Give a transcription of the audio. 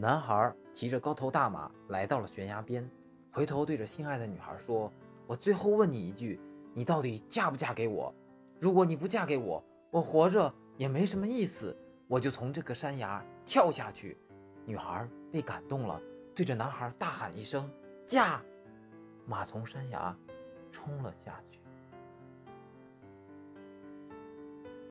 男孩骑着高头大马来到了悬崖边，回头对着心爱的女孩说，我最后问你一句，你到底嫁不嫁给我？如果你不嫁给我，我活着也没什么意思，我就从这个山崖跳下去。女孩被感动了，对着男孩大喊一声，嫁。马从山崖冲了下去。